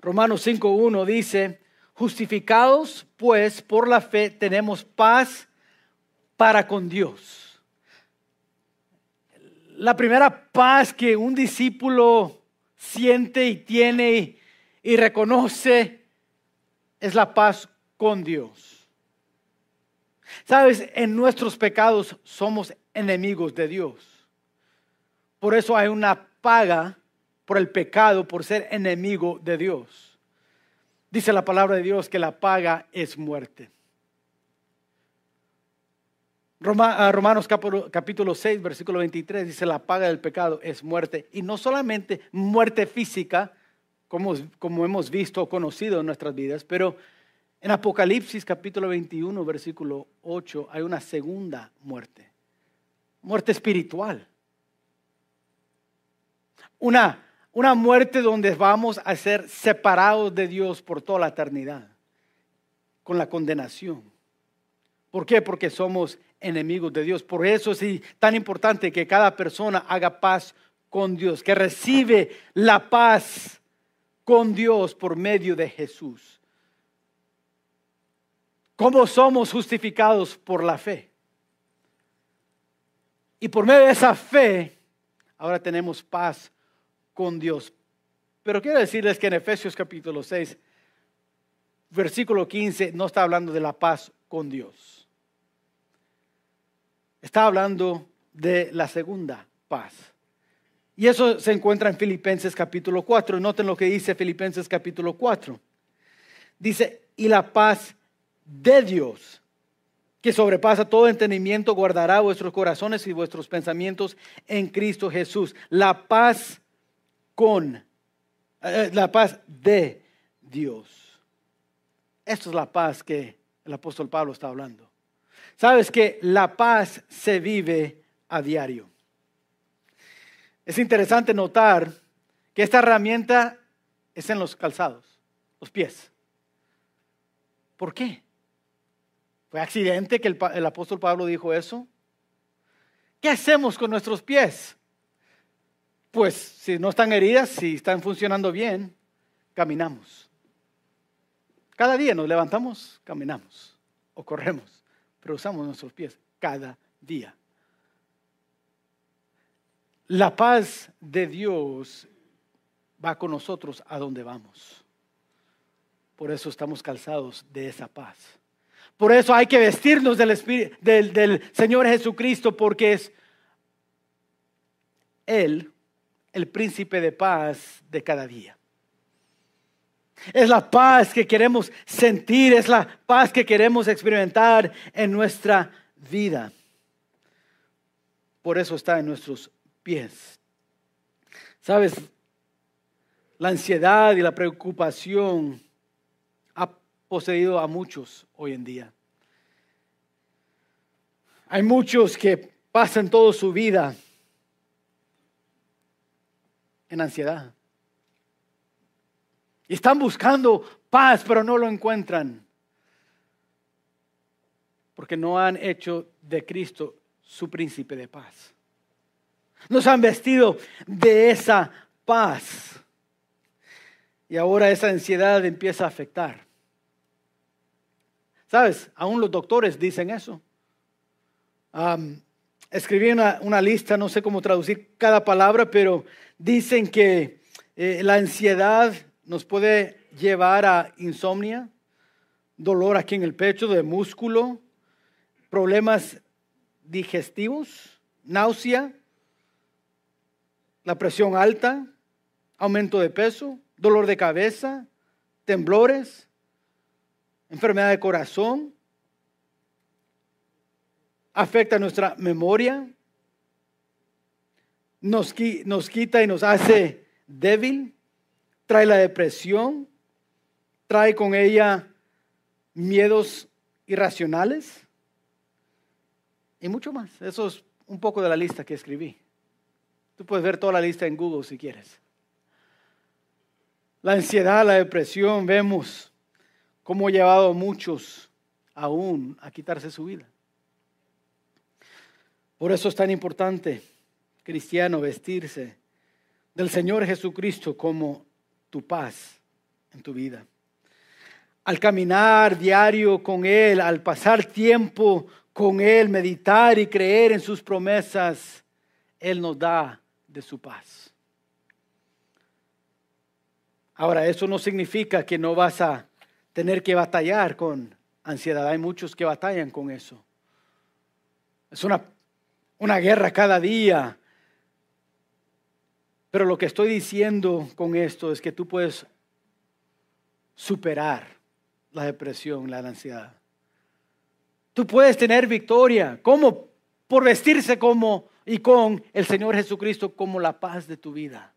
Romanos 5.1 dice, justificados pues por la fe tenemos paz para con Dios. La primera paz que un discípulo siente y tiene y reconoce es la paz con Dios. Sabes, en nuestros pecados somos enemigos de Dios. Por eso hay una paga por el pecado, por ser enemigo de Dios. Dice la palabra de Dios que la paga es muerte. Ah, Romanos capítulo 6, versículo 23 dice, la paga del pecado es muerte. Y no solamente muerte física, como, como hemos visto o conocido en nuestras vidas, pero en Apocalipsis capítulo 21, versículo 8, hay una segunda muerte. Muerte espiritual. Una, una muerte donde vamos a ser separados de Dios por toda la eternidad, con la condenación. ¿Por qué? Porque somos enemigos de Dios. Por eso es tan importante que cada persona haga paz con Dios, que recibe la paz con Dios por medio de Jesús. ¿Cómo somos justificados por la fe? Y por medio de esa fe, ahora tenemos paz con Dios. Pero quiero decirles que en Efesios capítulo 6, versículo 15, no está hablando de la paz con Dios Está hablando de la segunda paz. Y eso se encuentra en Filipenses capítulo 4. Noten lo que dice Filipenses capítulo 4. Dice, y la paz de Dios, que sobrepasa todo entendimiento, guardará vuestros corazones y vuestros pensamientos en Cristo Jesús. La paz con, eh, la paz de Dios. Esto es la paz que el apóstol Pablo está hablando. Sabes que la paz se vive a diario. Es interesante notar que esta herramienta es en los calzados, los pies. ¿Por qué? ¿Fue accidente que el, apóstol Pablo dijo eso? ¿Qué hacemos con nuestros pies? Pues si no están heridas, si están funcionando bien, caminamos. Cada día nos levantamos, caminamos o corremos pero usamos nuestros pies cada día. La paz de Dios va con nosotros a donde vamos. Por eso estamos calzados de esa paz. Por eso hay que vestirnos del, del, del Señor Jesucristo porque es Él el príncipe de paz de cada día. Es la paz que queremos sentir, es la paz que queremos experimentar en nuestra vida. Por eso está en nuestros pies. Sabes, la ansiedad y la preocupación ha poseído a muchos hoy en día. Hay muchos que pasan toda su vida en ansiedad. Y están buscando paz, pero no lo encuentran. Porque no han hecho de Cristo su príncipe de paz. Nos han vestido de esa paz. Y ahora esa ansiedad empieza a afectar. ¿Sabes? Aún los doctores dicen eso. escribí una, lista, no sé cómo traducir cada palabra, pero dicen que eh, la ansiedad nos puede llevar a insomnia, dolor aquí en el pecho, de músculo, problemas digestivos, náusea, la presión alta, aumento de peso, dolor de cabeza, temblores, enfermedad de corazón, afecta nuestra memoria, nos, nos quita y nos hace débil, trae la depresión, trae con ella miedos irracionales y mucho más. Eso es un poco de la lista que escribí. Tú puedes ver toda la lista en Google si quieres. La ansiedad, la depresión, vemos cómo ha llevado a muchos aún a quitarse su vida. Por eso es tan importante, cristiano, vestirse del Señor Jesucristo como tu paz en tu vida. Al caminar diario con Él, al pasar tiempo con Él, meditar y creer en sus promesas, Él nos da de su paz. Ahora, eso no significa que no vas a tener que batallar con ansiedad. Hay muchos que batallan con eso. Es una, una guerra cada día. Pero lo que estoy diciendo con esto es que tú puedes superar la depresión, la ansiedad. Tú puedes tener victoria. ¿Cómo? Por vestirse como y con el Señor Jesucristo como la paz de tu vida.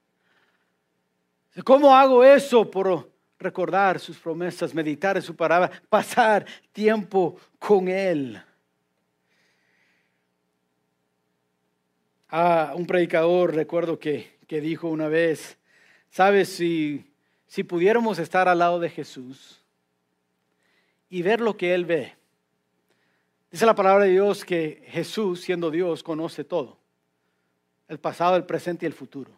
¿Cómo hago eso? Por recordar sus promesas, meditar en su palabra, pasar tiempo con Él. Ah, un predicador, recuerdo que, que dijo una vez, sabes, si, si pudiéramos estar al lado de Jesús y ver lo que Él ve, Dice la palabra de Dios que Jesús, siendo Dios, conoce todo. El pasado, el presente y el futuro.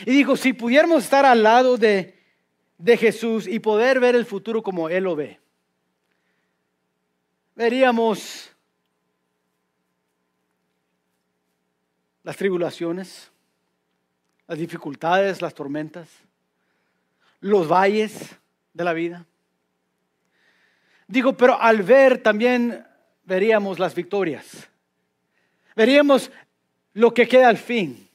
Y digo, si pudiéramos estar al lado de, de Jesús y poder ver el futuro como Él lo ve, veríamos las tribulaciones, las dificultades, las tormentas, los valles de la vida. Digo, pero al ver también veríamos las victorias. Veríamos lo que queda al fin.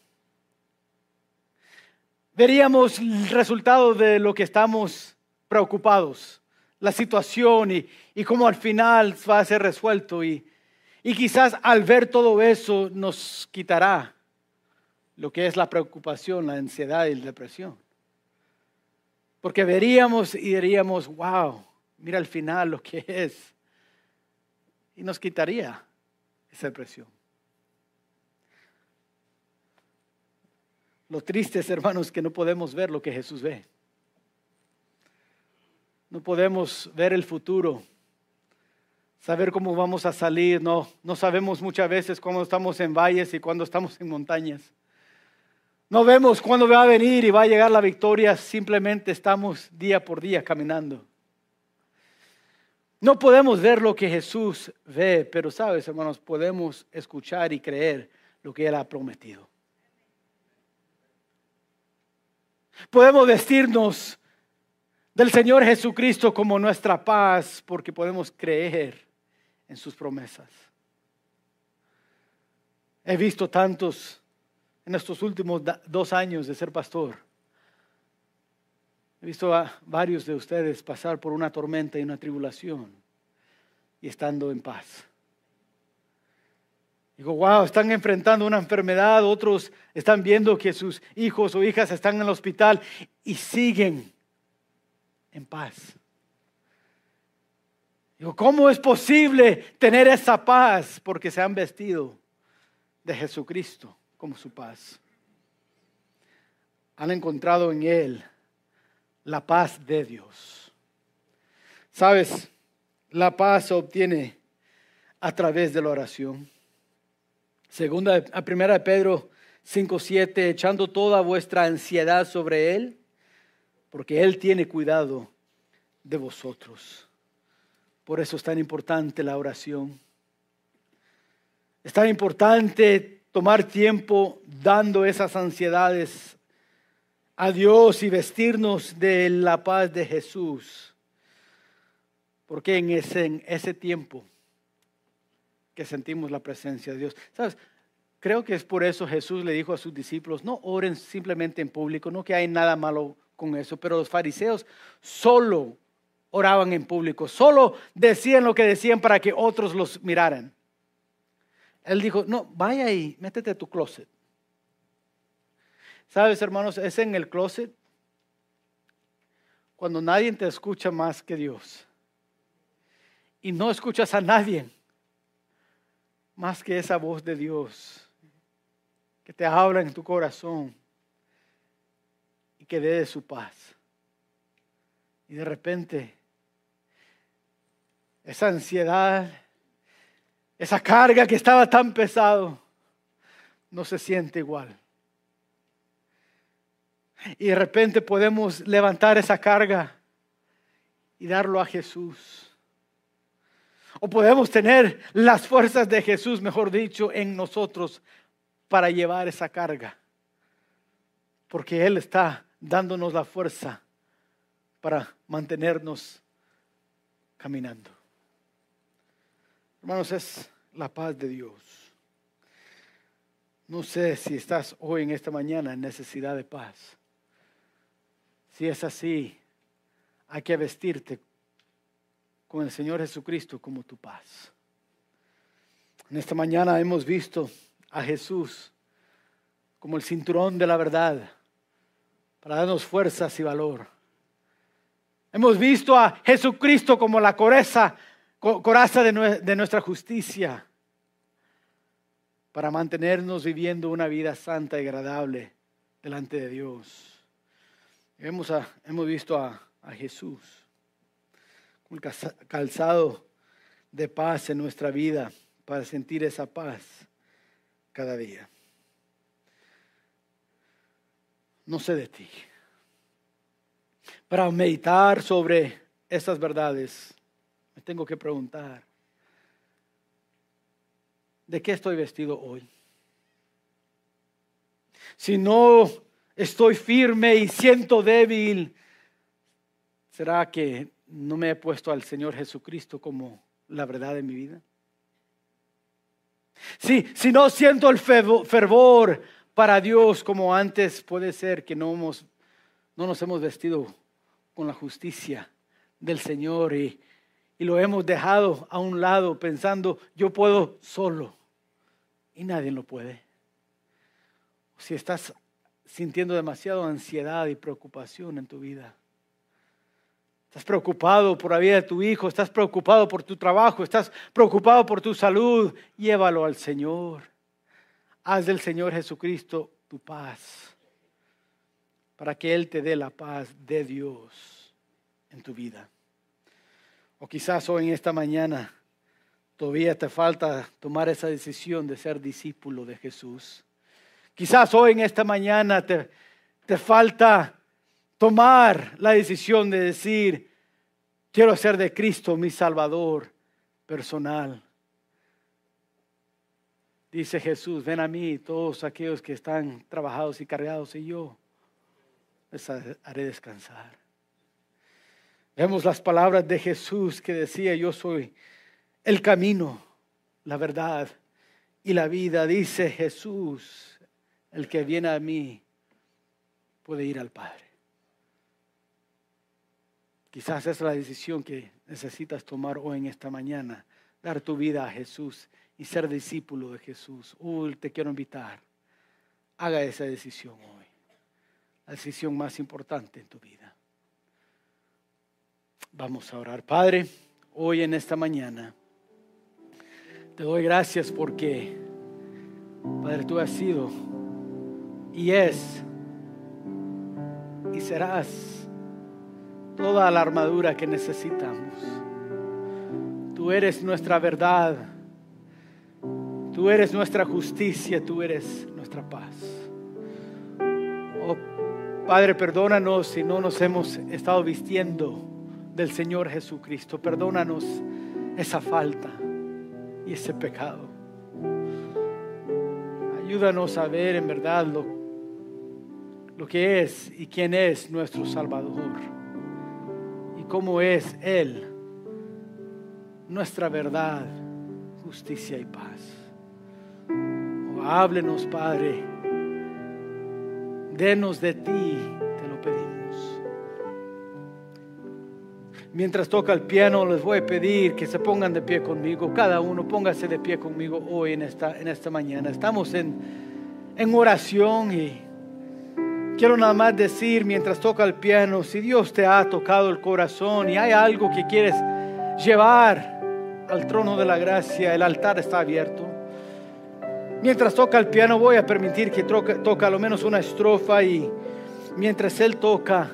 Veríamos el resultado de lo que estamos preocupados, la situación y, y cómo al final va a ser resuelto. Y, y quizás al ver todo eso nos quitará lo que es la preocupación, la ansiedad y la depresión. Porque veríamos y diríamos, wow, mira al final lo que es y nos quitaría esa presión. Lo triste es, hermanos, que no podemos ver lo que Jesús ve. No podemos ver el futuro, saber cómo vamos a salir. No, no sabemos muchas veces cuando estamos en valles y cuando estamos en montañas. No vemos cuándo va a venir y va a llegar la victoria. Simplemente estamos día por día caminando. No podemos ver lo que Jesús ve, pero sabes, hermanos, podemos escuchar y creer lo que Él ha prometido. Podemos vestirnos del Señor Jesucristo como nuestra paz porque podemos creer en sus promesas. He visto tantos en estos últimos dos años de ser pastor. He visto a varios de ustedes pasar por una tormenta y una tribulación y estando en paz. Digo, wow, están enfrentando una enfermedad, otros están viendo que sus hijos o hijas están en el hospital y siguen en paz. Digo, ¿cómo es posible tener esa paz? Porque se han vestido de Jesucristo como su paz. Han encontrado en Él la paz de Dios. Sabes, la paz se obtiene a través de la oración. Segunda, a primera de Pedro 5.7, echando toda vuestra ansiedad sobre Él, porque Él tiene cuidado de vosotros. Por eso es tan importante la oración. Es tan importante tomar tiempo dando esas ansiedades a Dios y vestirnos de la paz de Jesús. Porque en ese, en ese tiempo que sentimos la presencia de Dios, ¿sabes? Creo que es por eso Jesús le dijo a sus discípulos, no oren simplemente en público, no que hay nada malo con eso, pero los fariseos solo oraban en público, solo decían lo que decían para que otros los miraran. Él dijo, no, vaya ahí, métete a tu closet. ¿Sabes, hermanos? Es en el closet cuando nadie te escucha más que Dios. Y no escuchas a nadie más que esa voz de Dios que te habla en tu corazón y que dé de su paz. Y de repente esa ansiedad, esa carga que estaba tan pesado, no se siente igual. Y de repente podemos levantar esa carga y darlo a Jesús. O podemos tener las fuerzas de Jesús, mejor dicho, en nosotros para llevar esa carga. Porque Él está dándonos la fuerza para mantenernos caminando. Hermanos, es la paz de Dios. No sé si estás hoy en esta mañana en necesidad de paz. Si es así, hay que vestirte con el Señor Jesucristo como tu paz. En esta mañana hemos visto a Jesús como el cinturón de la verdad para darnos fuerzas y valor. Hemos visto a Jesucristo como la coraza coraza de nuestra justicia para mantenernos viviendo una vida santa y agradable delante de Dios. Hemos, hemos visto a, Jesús con el calzado de paz en nuestra vida para sentir esa paz cada día. No sé de ti. Para meditar sobre estas verdades, tengo que preguntar, ¿de qué estoy vestido hoy? Si no estoy firme y siento débil, ¿será que no me he puesto al Señor Jesucristo como la verdad de mi vida? Si, si no siento el fervor para Dios como antes, puede ser que no, hemos, no nos hemos vestido con la justicia del Señor y, y lo hemos dejado a un lado pensando, yo puedo solo. Y nadie lo puede. Si estás sintiendo demasiada ansiedad y preocupación en tu vida. Estás preocupado por la vida de tu hijo, estás preocupado por tu trabajo, estás preocupado por tu salud, llévalo al Señor. Haz del Señor Jesucristo tu paz, para que Él te dé la paz de Dios en tu vida. O quizás hoy en esta mañana todavía te falta tomar esa decisión de ser discípulo de Jesús. Quizás hoy en esta mañana te, te falta tomar la decisión de decir, quiero ser de Cristo mi Salvador personal. Dice Jesús, ven a mí todos aquellos que están trabajados y cargados y yo les haré descansar. Vemos las palabras de Jesús que decía, yo soy el camino, la verdad y la vida. Dice Jesús, el que viene a mí puede ir al Padre. Quizás esa es la decisión que necesitas tomar hoy en esta mañana, dar tu vida a Jesús y ser discípulo de Jesús. Uy, te quiero invitar. Haga esa decisión hoy. La decisión más importante en tu vida. Vamos a orar. Padre, hoy en esta mañana te doy gracias porque, Padre, tú has sido y es y serás toda la armadura que necesitamos. Tú eres nuestra verdad, tú eres nuestra justicia, tú eres nuestra paz. Oh Padre, perdónanos si no nos hemos estado vistiendo del Señor Jesucristo. Perdónanos esa falta y ese pecado. Ayúdanos a ver en verdad lo, lo que es y quién es nuestro Salvador y cómo es Él, nuestra verdad, justicia y paz. Oh, háblenos, Padre, denos de ti Mientras toca el piano, les voy a pedir que se pongan de pie conmigo. Cada uno póngase de pie conmigo hoy en esta, en esta mañana. Estamos en, en oración y quiero nada más decir mientras toca el piano, si Dios te ha tocado el corazón y hay algo que quieres llevar al trono de la gracia, el altar está abierto. Mientras toca el piano voy a permitir que toque, lo menos una estrofa y mientras Él toca,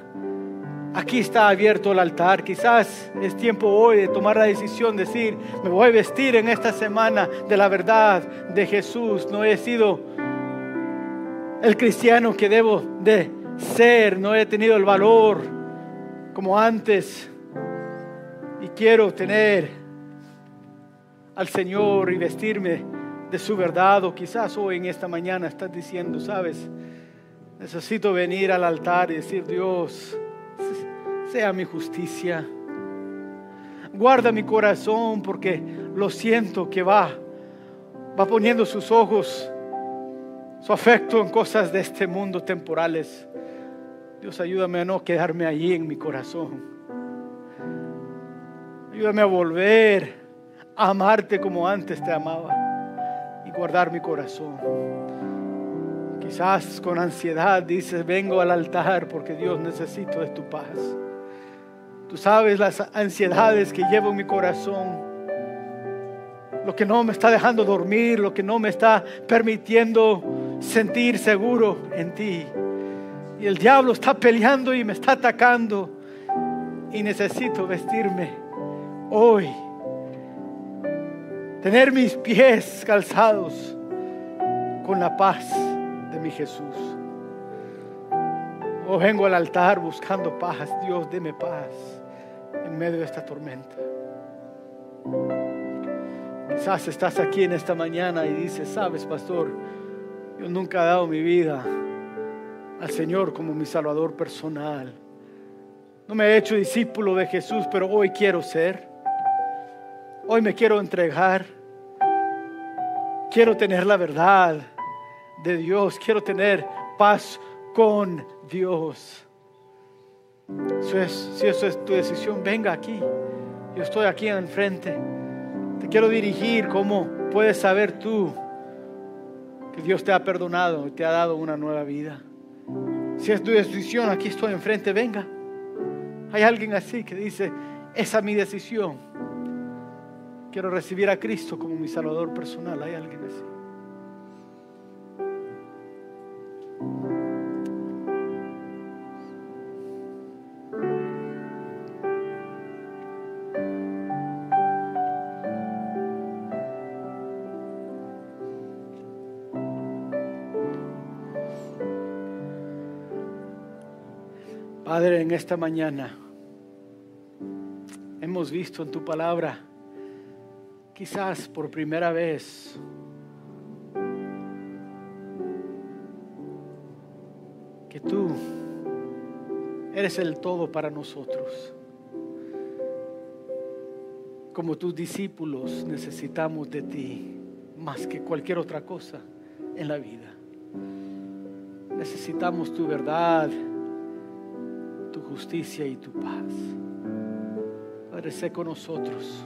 Aquí está abierto el altar. Quizás es tiempo hoy de tomar la decisión, de decir, me voy a vestir en esta semana de la verdad de Jesús. No he sido el cristiano que debo de ser, no he tenido el valor como antes. Y quiero tener al Señor y vestirme de su verdad. O quizás hoy en esta mañana estás diciendo, sabes, necesito venir al altar y decir, Dios, sea mi justicia. Guarda mi corazón porque lo siento que va, va poniendo sus ojos, su afecto en cosas de este mundo temporales. Dios, ayúdame a no quedarme allí en mi corazón. Ayúdame a volver a amarte como antes te amaba y guardar mi corazón. Quizás con ansiedad dices, vengo al altar porque Dios necesito de tu paz. Tú sabes las ansiedades que llevo en mi corazón. Lo que no me está dejando dormir, lo que no me está permitiendo sentir seguro en ti. Y el diablo está peleando y me está atacando. Y necesito vestirme hoy. Tener mis pies calzados con la paz de mi Jesús. Oh, vengo al altar buscando paz. Dios, deme paz en medio de esta tormenta. Quizás estás aquí en esta mañana y dices, sabes, pastor, yo nunca he dado mi vida al Señor como mi Salvador personal. No me he hecho discípulo de Jesús, pero hoy quiero ser. Hoy me quiero entregar. Quiero tener la verdad de Dios. Quiero tener paz con Dios si eso es tu decisión, venga aquí. Yo estoy aquí enfrente. Te quiero dirigir cómo puedes saber tú que Dios te ha perdonado y te ha dado una nueva vida. Si es tu decisión, aquí estoy enfrente, venga. Hay alguien así que dice, esa es mi decisión. Quiero recibir a Cristo como mi Salvador personal. Hay alguien así. Padre, en esta mañana hemos visto en tu palabra, quizás por primera vez, que tú eres el todo para nosotros. Como tus discípulos necesitamos de ti más que cualquier otra cosa en la vida. Necesitamos tu verdad justicia y tu paz. Padre, sé con nosotros.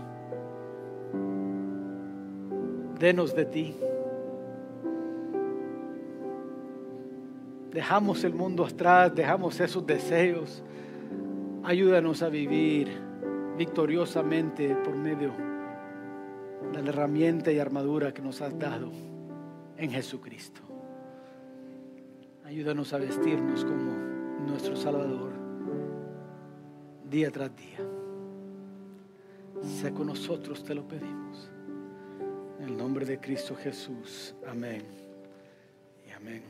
Denos de ti. Dejamos el mundo atrás, dejamos esos deseos. Ayúdanos a vivir victoriosamente por medio de la herramienta y armadura que nos has dado en Jesucristo. Ayúdanos a vestirnos como nuestro Salvador día tras día. Sé con nosotros, te lo pedimos. En el nombre de Cristo Jesús. Amén. Y amén.